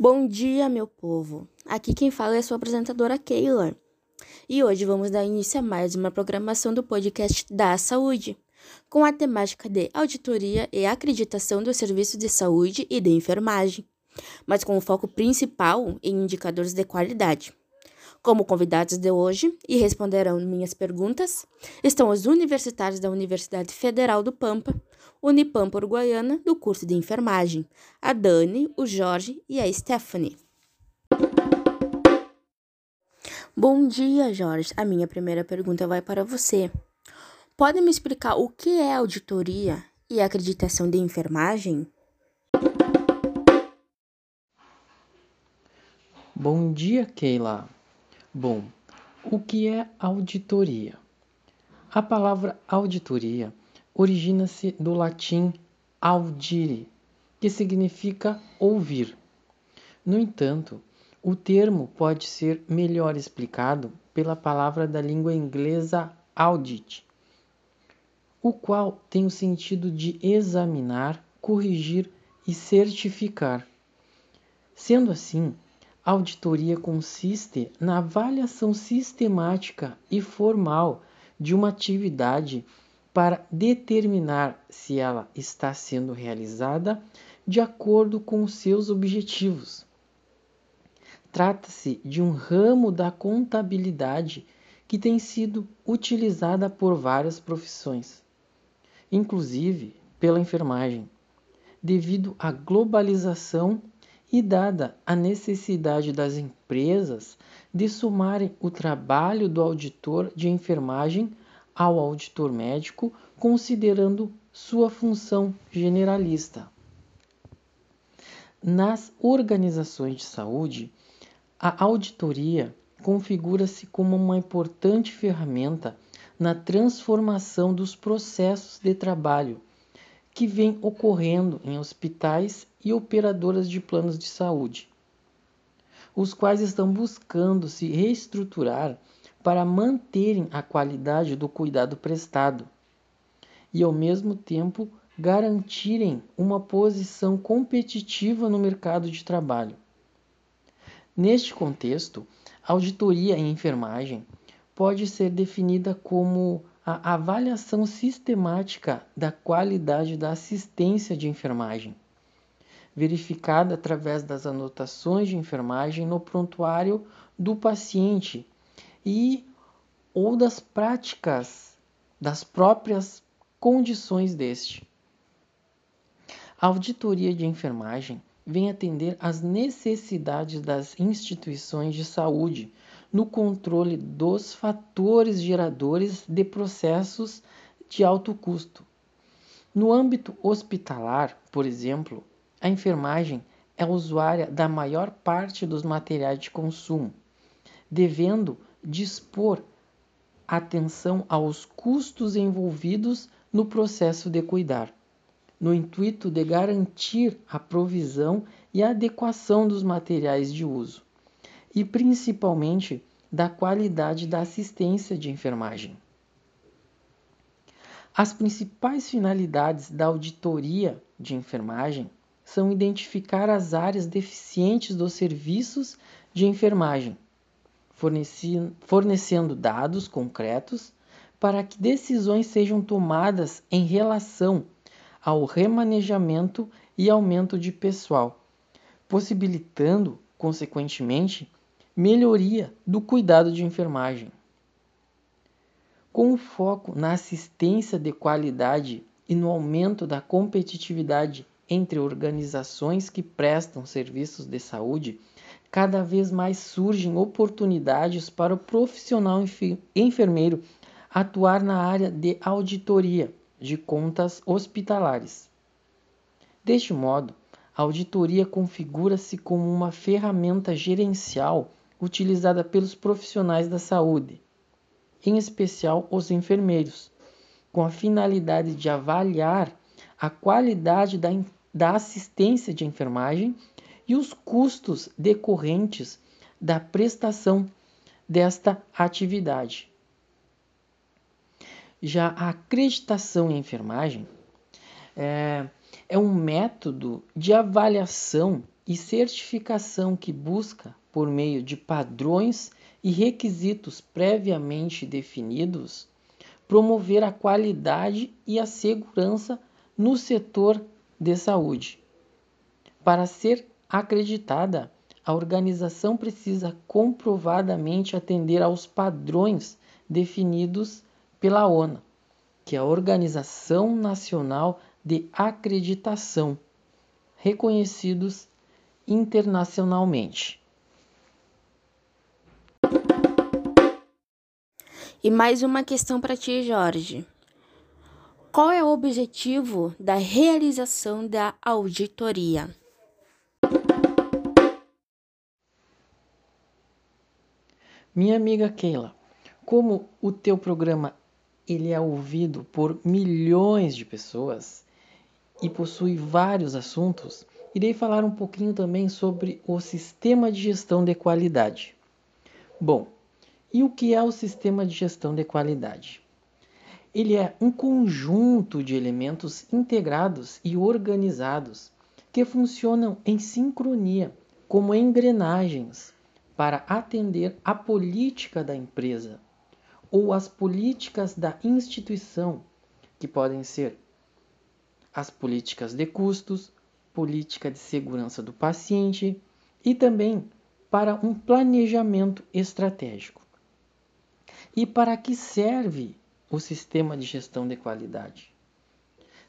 Bom dia, meu povo! Aqui quem fala é sua apresentadora Keila. E hoje vamos dar início a mais uma programação do podcast da Saúde, com a temática de auditoria e acreditação do serviço de saúde e de enfermagem, mas com o foco principal em indicadores de qualidade. Como convidados de hoje e responderão minhas perguntas estão os universitários da Universidade Federal do Pampa, Unipampa Uruguaiana, do curso de enfermagem, a Dani, o Jorge e a Stephanie. Bom dia, Jorge. A minha primeira pergunta vai para você. Pode me explicar o que é auditoria e acreditação de enfermagem? Bom dia, Keila. Bom, o que é auditoria? A palavra auditoria origina-se do latim audire, que significa ouvir. No entanto, o termo pode ser melhor explicado pela palavra da língua inglesa audit, o qual tem o sentido de examinar, corrigir e certificar. Sendo assim, auditoria consiste na avaliação sistemática e formal de uma atividade para determinar se ela está sendo realizada de acordo com seus objetivos. Trata-se de um ramo da contabilidade que tem sido utilizada por várias profissões, inclusive pela enfermagem, devido à globalização e dada a necessidade das empresas de somarem o trabalho do auditor de enfermagem ao auditor médico, considerando sua função generalista. Nas organizações de saúde, a auditoria configura-se como uma importante ferramenta na transformação dos processos de trabalho que vem ocorrendo em hospitais e operadoras de planos de saúde, os quais estão buscando se reestruturar para manterem a qualidade do cuidado prestado e, ao mesmo tempo, garantirem uma posição competitiva no mercado de trabalho. Neste contexto, a auditoria em enfermagem pode ser definida como a avaliação sistemática da qualidade da assistência de enfermagem, verificada através das anotações de enfermagem no prontuário do paciente e ou das práticas das próprias condições deste. A auditoria de enfermagem vem atender às necessidades das instituições de saúde no controle dos fatores geradores de processos de alto custo. No âmbito hospitalar, por exemplo, a enfermagem é usuária da maior parte dos materiais de consumo, devendo dispor atenção aos custos envolvidos no processo de cuidar, no intuito de garantir a provisão e a adequação dos materiais de uso e principalmente da qualidade da assistência de enfermagem. As principais finalidades da auditoria de enfermagem são identificar as áreas deficientes dos serviços de enfermagem, fornecendo dados concretos para que decisões sejam tomadas em relação ao remanejamento e aumento de pessoal, possibilitando, consequentemente, melhoria do cuidado de enfermagem. Com foco na assistência de qualidade e no aumento da competitividade entre organizações que prestam serviços de saúde, cada vez mais surgem oportunidades para o profissional enfermeiro atuar na área de auditoria de contas hospitalares. Deste modo, a auditoria configura-se como uma ferramenta gerencial utilizada pelos profissionais da saúde, em especial os enfermeiros, com a finalidade de avaliar a qualidade da, da assistência de enfermagem e os custos decorrentes da prestação desta atividade. Já a acreditação em enfermagem é, é um método de avaliação e certificação que busca, por meio de padrões e requisitos previamente definidos, promover a qualidade e a segurança no setor de saúde. Para ser acreditada, a organização precisa comprovadamente atender aos padrões definidos pela ONU, que é a Organização Nacional de Acreditação, reconhecidos internacionalmente. E mais uma questão para ti, Jorge. Qual é o objetivo da realização da auditoria? Minha amiga Keila, como o teu programa ele é ouvido por milhões de pessoas e possui vários assuntos, irei falar um pouquinho também sobre o sistema de gestão de qualidade. Bom, e o que é o sistema de gestão de qualidade? Ele é um conjunto de elementos integrados e organizados que funcionam em sincronia, como engrenagens, para atender a política da empresa ou as políticas da instituição, que podem ser as políticas de custos, política de segurança do paciente e também para um planejamento estratégico. E para que serve o sistema de gestão de qualidade?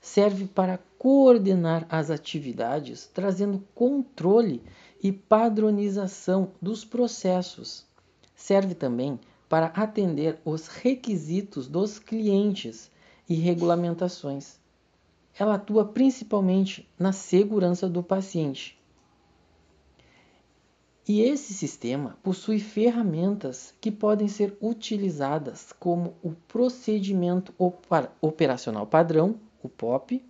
Serve para coordenar as atividades, trazendo controle e padronização dos processos. Serve também para atender os requisitos dos clientes e regulamentações. Ela atua principalmente na segurança do paciente e esse sistema possui ferramentas que podem ser utilizadas como o procedimento operacional padrão, o POP,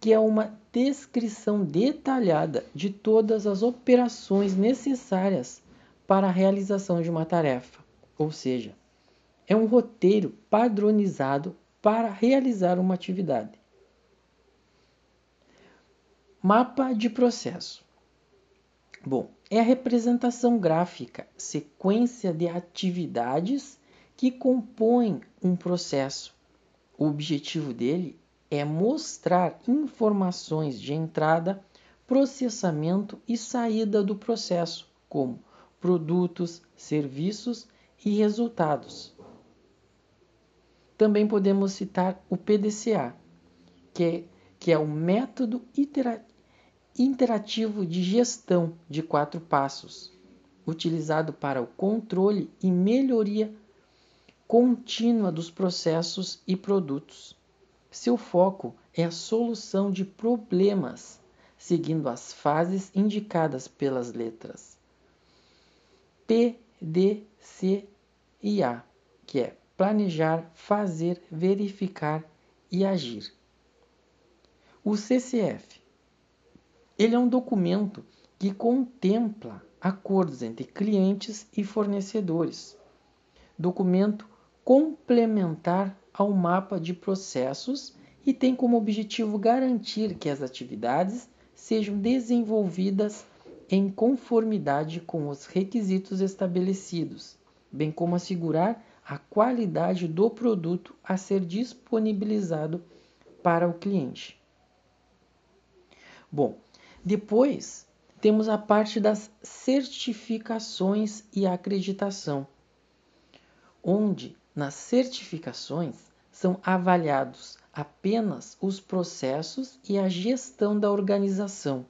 que é uma descrição detalhada de todas as operações necessárias para a realização de uma tarefa, ou seja, é um roteiro padronizado para realizar uma atividade. Mapa de processo. Bom, é a representação gráfica, sequência de atividades que compõem um processo. O objetivo dele é mostrar informações de entrada, processamento e saída do processo, como produtos, serviços e resultados. Também podemos citar o PDCA, que é, que é o método iterativo interativo de gestão de quatro passos, utilizado para o controle e melhoria contínua dos processos e produtos. Seu foco é a solução de problemas, seguindo as fases indicadas pelas letras P, D, C e A, que é planejar, fazer, verificar e agir. O CCF ele é um documento que contempla acordos entre clientes e fornecedores. Documento complementar ao mapa de processos e tem como objetivo garantir que as atividades sejam desenvolvidas em conformidade com os requisitos estabelecidos, bem como assegurar a qualidade do produto a ser disponibilizado para o cliente. Bom, depois, temos a parte das certificações e acreditação, onde nas certificações são avaliados apenas os processos e a gestão da organização.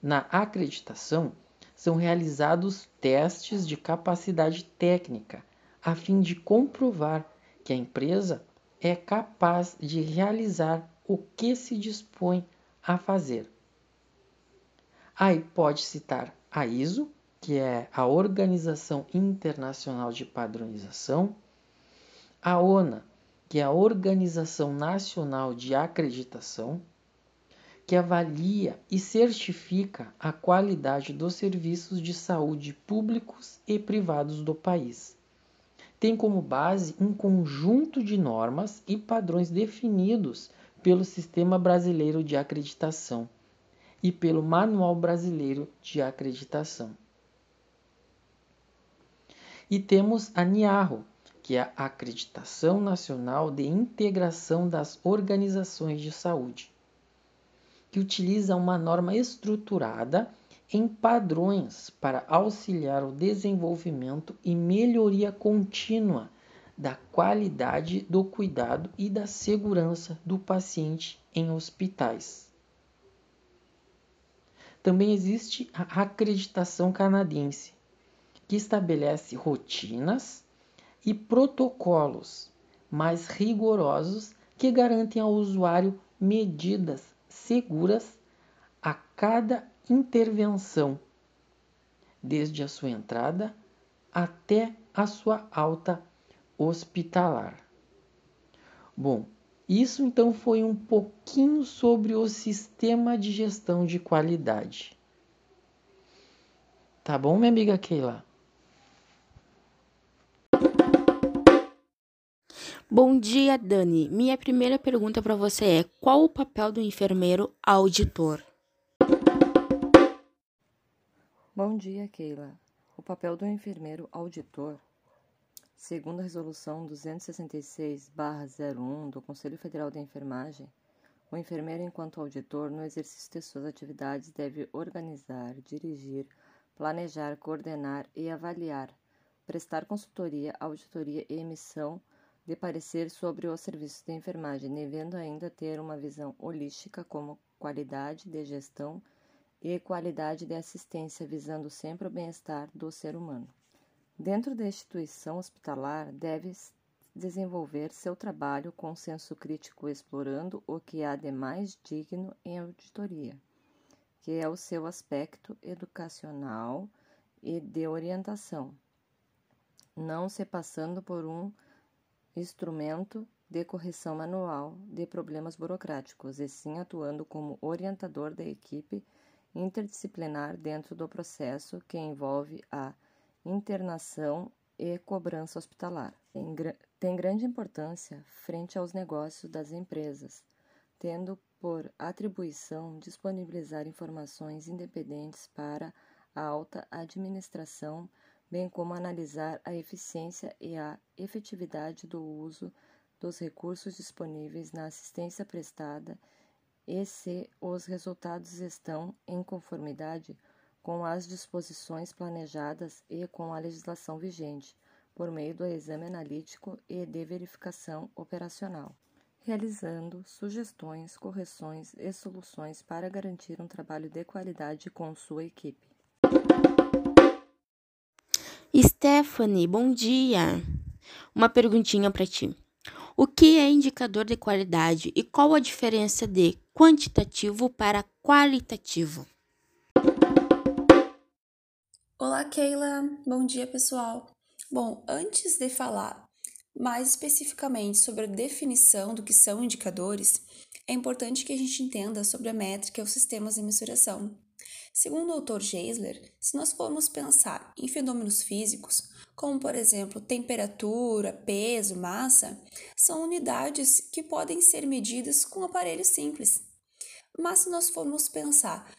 Na acreditação, são realizados testes de capacidade técnica, a fim de comprovar que a empresa é capaz de realizar o que se dispõe a fazer. Aí pode citar a ISO, que é a Organização Internacional de Padronização, a ONA, que é a Organização Nacional de Acreditação, que avalia e certifica a qualidade dos serviços de saúde públicos e privados do país. Tem como base um conjunto de normas e padrões definidos pelo Sistema Brasileiro de Acreditação e pelo Manual Brasileiro de Acreditação. E temos a NIARRO, que é a Acreditação Nacional de Integração das Organizações de Saúde, que utiliza uma norma estruturada em padrões para auxiliar o desenvolvimento e melhoria contínua da qualidade do cuidado e da segurança do paciente em hospitais. Também existe a acreditação canadense, que estabelece rotinas e protocolos mais rigorosos que garantem ao usuário medidas seguras a cada intervenção, desde a sua entrada até a sua alta hospitalar. Bom, isso então foi um pouquinho sobre o sistema de gestão de qualidade. Tá bom, minha amiga Keila? Bom dia, Dani. Minha primeira pergunta para você é: qual o papel do enfermeiro auditor? Bom dia, Keila. O papel do enfermeiro auditor Segundo a Resolução 266-01 do Conselho Federal de Enfermagem, o enfermeiro, enquanto auditor, no exercício de suas atividades, deve organizar, dirigir, planejar, coordenar e avaliar, prestar consultoria, auditoria e emissão de parecer sobre os serviços de enfermagem, devendo ainda ter uma visão holística como qualidade de gestão e qualidade de assistência, visando sempre o bem-estar do ser humano. Dentro da instituição hospitalar, deve desenvolver seu trabalho com senso crítico, explorando o que há de mais digno em auditoria, que é o seu aspecto educacional e de orientação, não se passando por um instrumento de correção manual de problemas burocráticos, e sim atuando como orientador da equipe interdisciplinar dentro do processo que envolve a internação e cobrança hospitalar. Tem, tem grande importância frente aos negócios das empresas, tendo por atribuição disponibilizar informações independentes para a alta administração, bem como analisar a eficiência e a efetividade do uso dos recursos disponíveis na assistência prestada e se os resultados estão em conformidade com as disposições planejadas e com a legislação vigente, por meio do exame analítico e de verificação operacional, realizando sugestões, correções e soluções para garantir um trabalho de qualidade com sua equipe. Stephanie, bom dia! Uma perguntinha para ti. O que é indicador de qualidade e qual a diferença de quantitativo para qualitativo? Olá, Keila. Bom dia, pessoal. Bom, antes de falar mais especificamente sobre a definição do que são indicadores, é importante que a gente entenda sobre a métrica e os sistemas de mensuração. Segundo o autor Geisler, se nós formos pensar em fenômenos físicos, como por exemplo temperatura, peso, massa, são unidades que podem ser medidas com aparelhos simples. Mas se nós formos pensar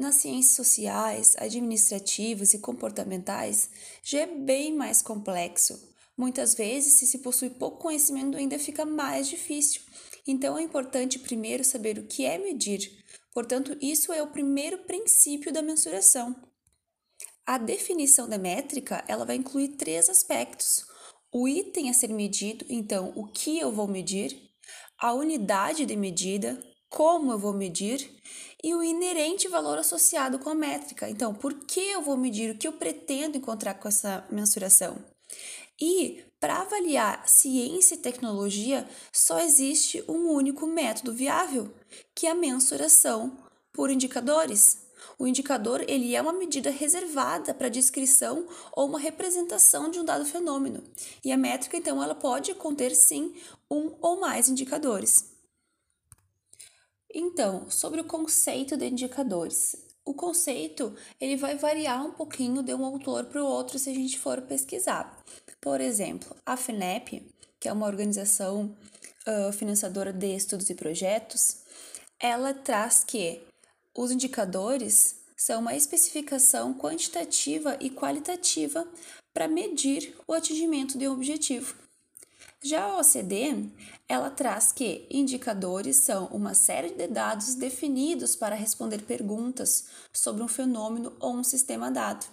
nas ciências sociais, administrativas e comportamentais, já é bem mais complexo. Muitas vezes, se se possui pouco conhecimento, ainda fica mais difícil. Então, é importante primeiro saber o que é medir. Portanto, isso é o primeiro princípio da mensuração. A definição da métrica ela vai incluir três aspectos: o item a ser medido, então, o que eu vou medir, a unidade de medida, como eu vou medir e o inerente valor associado com a métrica. Então, por que eu vou medir? O que eu pretendo encontrar com essa mensuração? E para avaliar ciência e tecnologia, só existe um único método viável, que é a mensuração por indicadores. O indicador ele é uma medida reservada para descrição ou uma representação de um dado fenômeno. E a métrica, então, ela pode conter sim um ou mais indicadores. Então, sobre o conceito de indicadores. O conceito ele vai variar um pouquinho de um autor para o outro se a gente for pesquisar. Por exemplo, a FINEP, que é uma organização uh, financiadora de estudos e projetos, ela traz que Os indicadores são uma especificação quantitativa e qualitativa para medir o atingimento de um objetivo. Já a OCDE, ela traz que indicadores são uma série de dados definidos para responder perguntas sobre um fenômeno ou um sistema dado.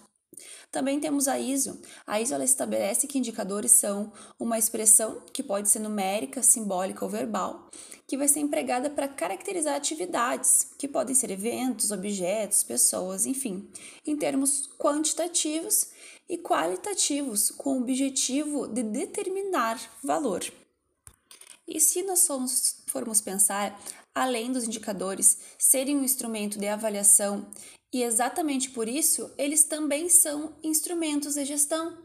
Também temos a ISO. A ISO estabelece que indicadores são uma expressão que pode ser numérica, simbólica ou verbal, que vai ser empregada para caracterizar atividades, que podem ser eventos, objetos, pessoas, enfim, em termos quantitativos e qualitativos, com o objetivo de determinar valor. E se nós formos, pensar, além dos indicadores serem um instrumento de avaliação, e exatamente por isso eles também são instrumentos de gestão.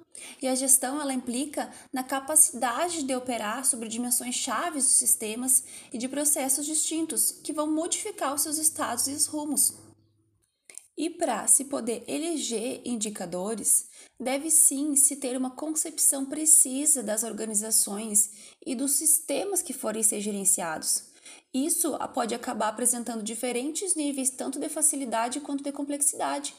E a gestão ela implica na capacidade de operar sobre dimensões chaves de sistemas e de processos distintos que vão modificar os seus estados e os rumos. E para se poder eleger indicadores, deve sim se ter uma concepção precisa das organizações e dos sistemas que forem ser gerenciados. Isso pode acabar apresentando diferentes níveis tanto de facilidade quanto de complexidade.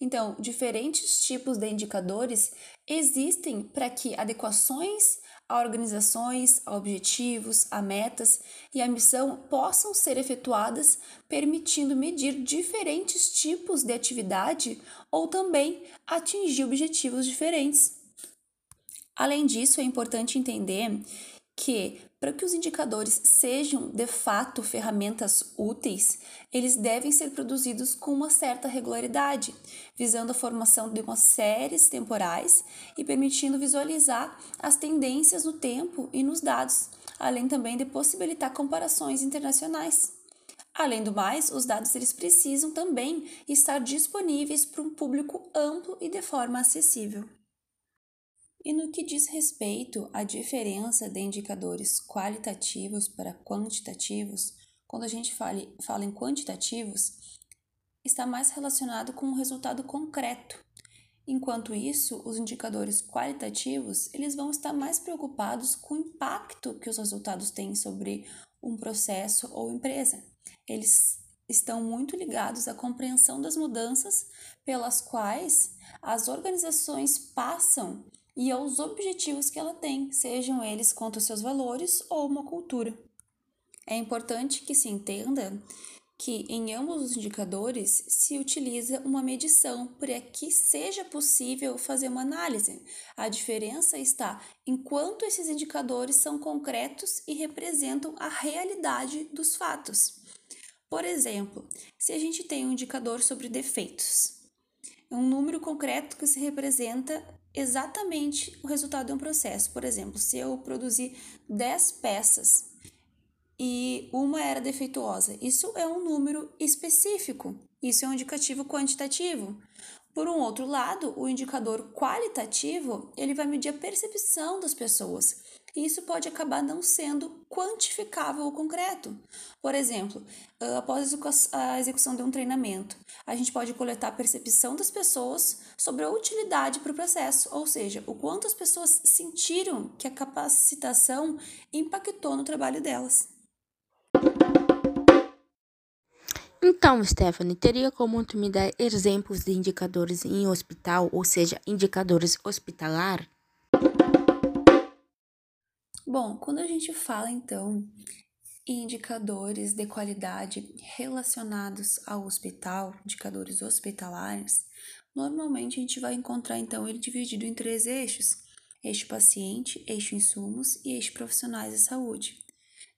Então, diferentes tipos de indicadores existem para que adequações a organizações, a objetivos, a metas e a missão possam ser efetuadas, permitindo medir diferentes tipos de atividade ou também atingir objetivos diferentes. Além disso, é importante entender que para que os indicadores sejam de fato ferramentas úteis, eles devem ser produzidos com uma certa regularidade, visando a formação de umas séries temporais e permitindo visualizar as tendências no tempo e nos dados, além também de possibilitar comparações internacionais. Além do mais, os dados eles precisam também estar disponíveis para um público amplo e de forma acessível. E no que diz respeito à diferença de indicadores qualitativos para quantitativos, quando a gente fala, fala em quantitativos, está mais relacionado com um resultado concreto. Enquanto isso, os indicadores qualitativos, eles vão estar mais preocupados com o impacto que os resultados têm sobre um processo ou empresa. Eles estão muito ligados à compreensão das mudanças pelas quais as organizações passam e aos objetivos que ela tem, sejam eles quanto aos seus valores ou uma cultura. É importante que se entenda que em ambos os indicadores se utiliza uma medição para que seja possível fazer uma análise. A diferença está em quanto esses indicadores são concretos e representam a realidade dos fatos. Por exemplo, se a gente tem um indicador sobre defeitos, é um número concreto que se representa exatamente o resultado de um processo. Por exemplo, se eu produzir 10 peças e uma era defeituosa, isso é um número específico, isso é um indicativo quantitativo. Por um outro lado, o indicador qualitativo, ele vai medir a percepção das pessoas e isso pode acabar não sendo quantificável ou concreto. Por exemplo, ah, após a execução de um treinamento, a gente pode coletar a percepção das pessoas sobre a utilidade para o processo, ou seja, o quanto as pessoas sentiram que a capacitação impactou no trabalho delas. Então, Stephanie, teria como tu me dar exemplos de indicadores em hospital, ou seja, indicadores hospitalar? Bom, quando a gente fala então em indicadores de qualidade relacionados ao hospital, indicadores hospitalares, normalmente a gente vai encontrar então ele dividido em três eixos: eixo paciente, eixo insumos e eixo profissionais de saúde.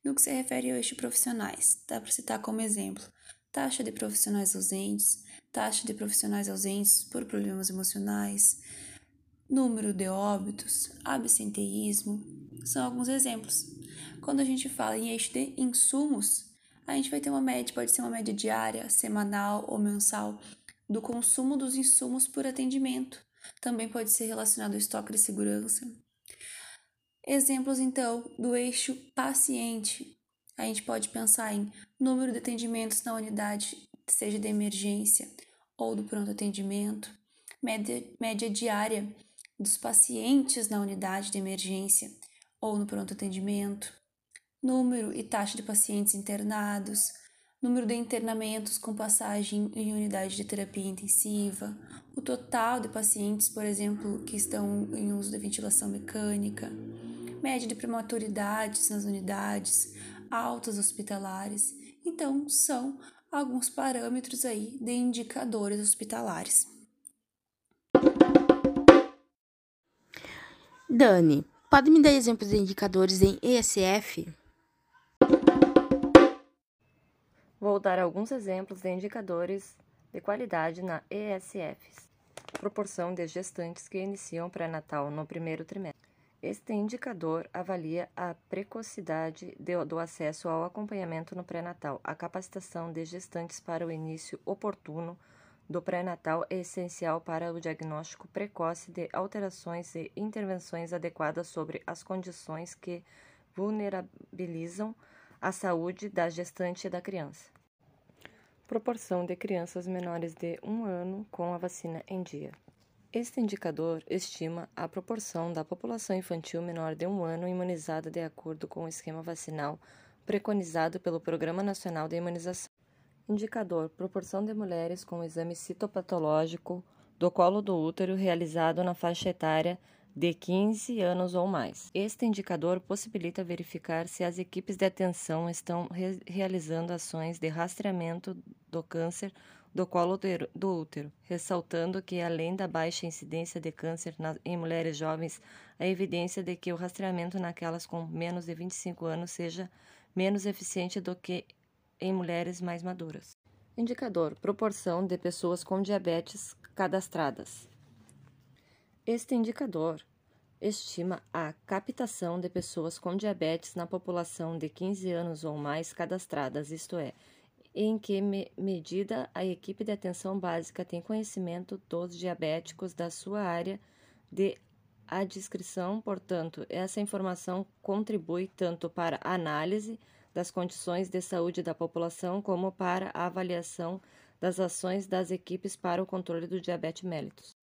No que se refere ao eixo profissionais, dá para citar como exemplo taxa de profissionais ausentes, taxa de profissionais ausentes por problemas emocionais, número de óbitos, absenteísmo, são alguns exemplos. Quando a gente fala em eixo de insumos, a gente vai ter uma média, pode ser uma média diária, semanal ou mensal, do consumo dos insumos por atendimento. Também pode ser relacionado ao estoque de segurança. Exemplos, então, do eixo paciente. A gente pode pensar em número de atendimentos na unidade, seja de emergência ou do pronto atendimento, média, média diária dos pacientes na unidade de emergência ou no pronto atendimento, número e taxa de pacientes internados, número de internamentos com passagem em unidade de terapia intensiva, o total de pacientes, por exemplo, que estão em uso de ventilação mecânica, média de prematuridades nas unidades, altas hospitalares. Então, são alguns parâmetros aí de indicadores hospitalares. Dani, pode me dar exemplos de indicadores em ESF? Vou dar alguns exemplos de indicadores de qualidade na ESFs. Proporção de gestantes que iniciam pré-natal no primeiro trimestre. Este indicador avalia a precocidade de, do acesso ao acompanhamento no pré-natal. A capacitação de gestantes para o início oportuno do pré-natal é essencial para o diagnóstico precoce de alterações e intervenções adequadas sobre as condições que vulnerabilizam a saúde da gestante e da criança. Proporção de crianças menores de um ano com a vacina em dia. Este indicador estima a proporção da população infantil menor de um ano imunizada de acordo com o esquema vacinal preconizado pelo Programa Nacional de Imunização. Indicador: proporção de mulheres com exame citopatológico do colo do útero realizado na faixa etária de 15 anos ou mais. Este indicador possibilita verificar se as equipes de atenção estão re realizando ações de rastreamento do câncer do colo do útero, ressaltando que, além da baixa incidência de câncer na, em mulheres jovens, a evidência de que o rastreamento naquelas com menos de 25 anos seja menos eficiente do que em mulheres mais maduras. Indicador: proporção de pessoas com diabetes cadastradas. Este indicador estima a captação de pessoas com diabetes na população de 15 anos ou mais cadastradas, isto é, em que me medida a equipe de atenção básica tem conhecimento dos diabéticos da sua área de adscrição, portanto, essa informação contribui tanto para a análise das condições de saúde da população, como para a avaliação das ações das equipes para o controle do diabetes mellitus.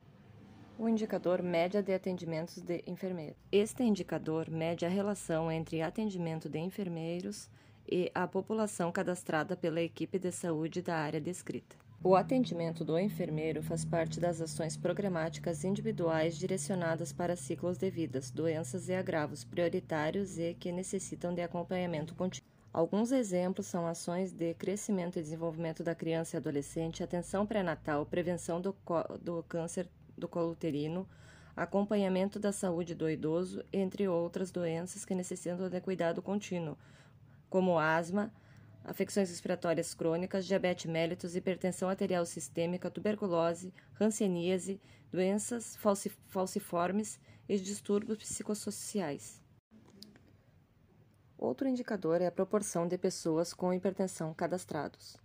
O indicador média de atendimentos de enfermeiros. Este indicador mede a relação entre atendimento de enfermeiros e a população cadastrada pela equipe de saúde da área descrita. O atendimento do enfermeiro faz parte das ações programáticas individuais direcionadas para ciclos de vidas, doenças e agravos prioritários e que necessitam de acompanhamento contínuo. Alguns exemplos são ações de crescimento e desenvolvimento da criança e adolescente, atenção pré-natal, prevenção do, do câncer do colo uterino, acompanhamento da saúde do idoso, entre outras doenças que necessitam de cuidado contínuo, como asma, afecções respiratórias crônicas, diabetes mellitus, hipertensão arterial sistêmica, tuberculose, hanseníase, doenças falciformes e distúrbios psicossociais. Outro indicador é a proporção de pessoas com hipertensão cadastrados.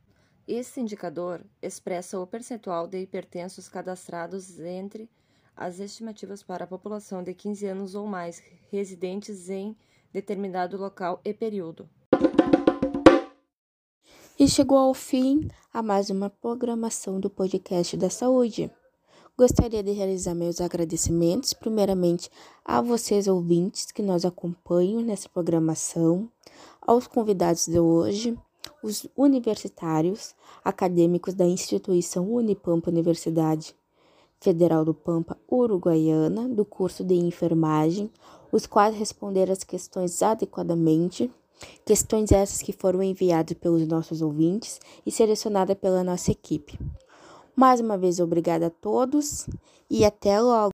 Esse indicador expressa o percentual de hipertensos cadastrados entre as estimativas para a população de 15 anos ou mais residentes em determinado local e período. E chegou ao fim a mais uma programação do podcast da saúde. Gostaria de realizar meus agradecimentos, primeiramente a vocês ouvintes que nos acompanham nessa programação, aos convidados de hoje, os universitários, acadêmicos da instituição Unipampa Universidade Federal do Pampa Uruguaiana, do curso de enfermagem, os quais responderam as questões adequadamente, questões essas que foram enviadas pelos nossos ouvintes e selecionadas pela nossa equipe. Mais uma vez, obrigada a todos e até logo!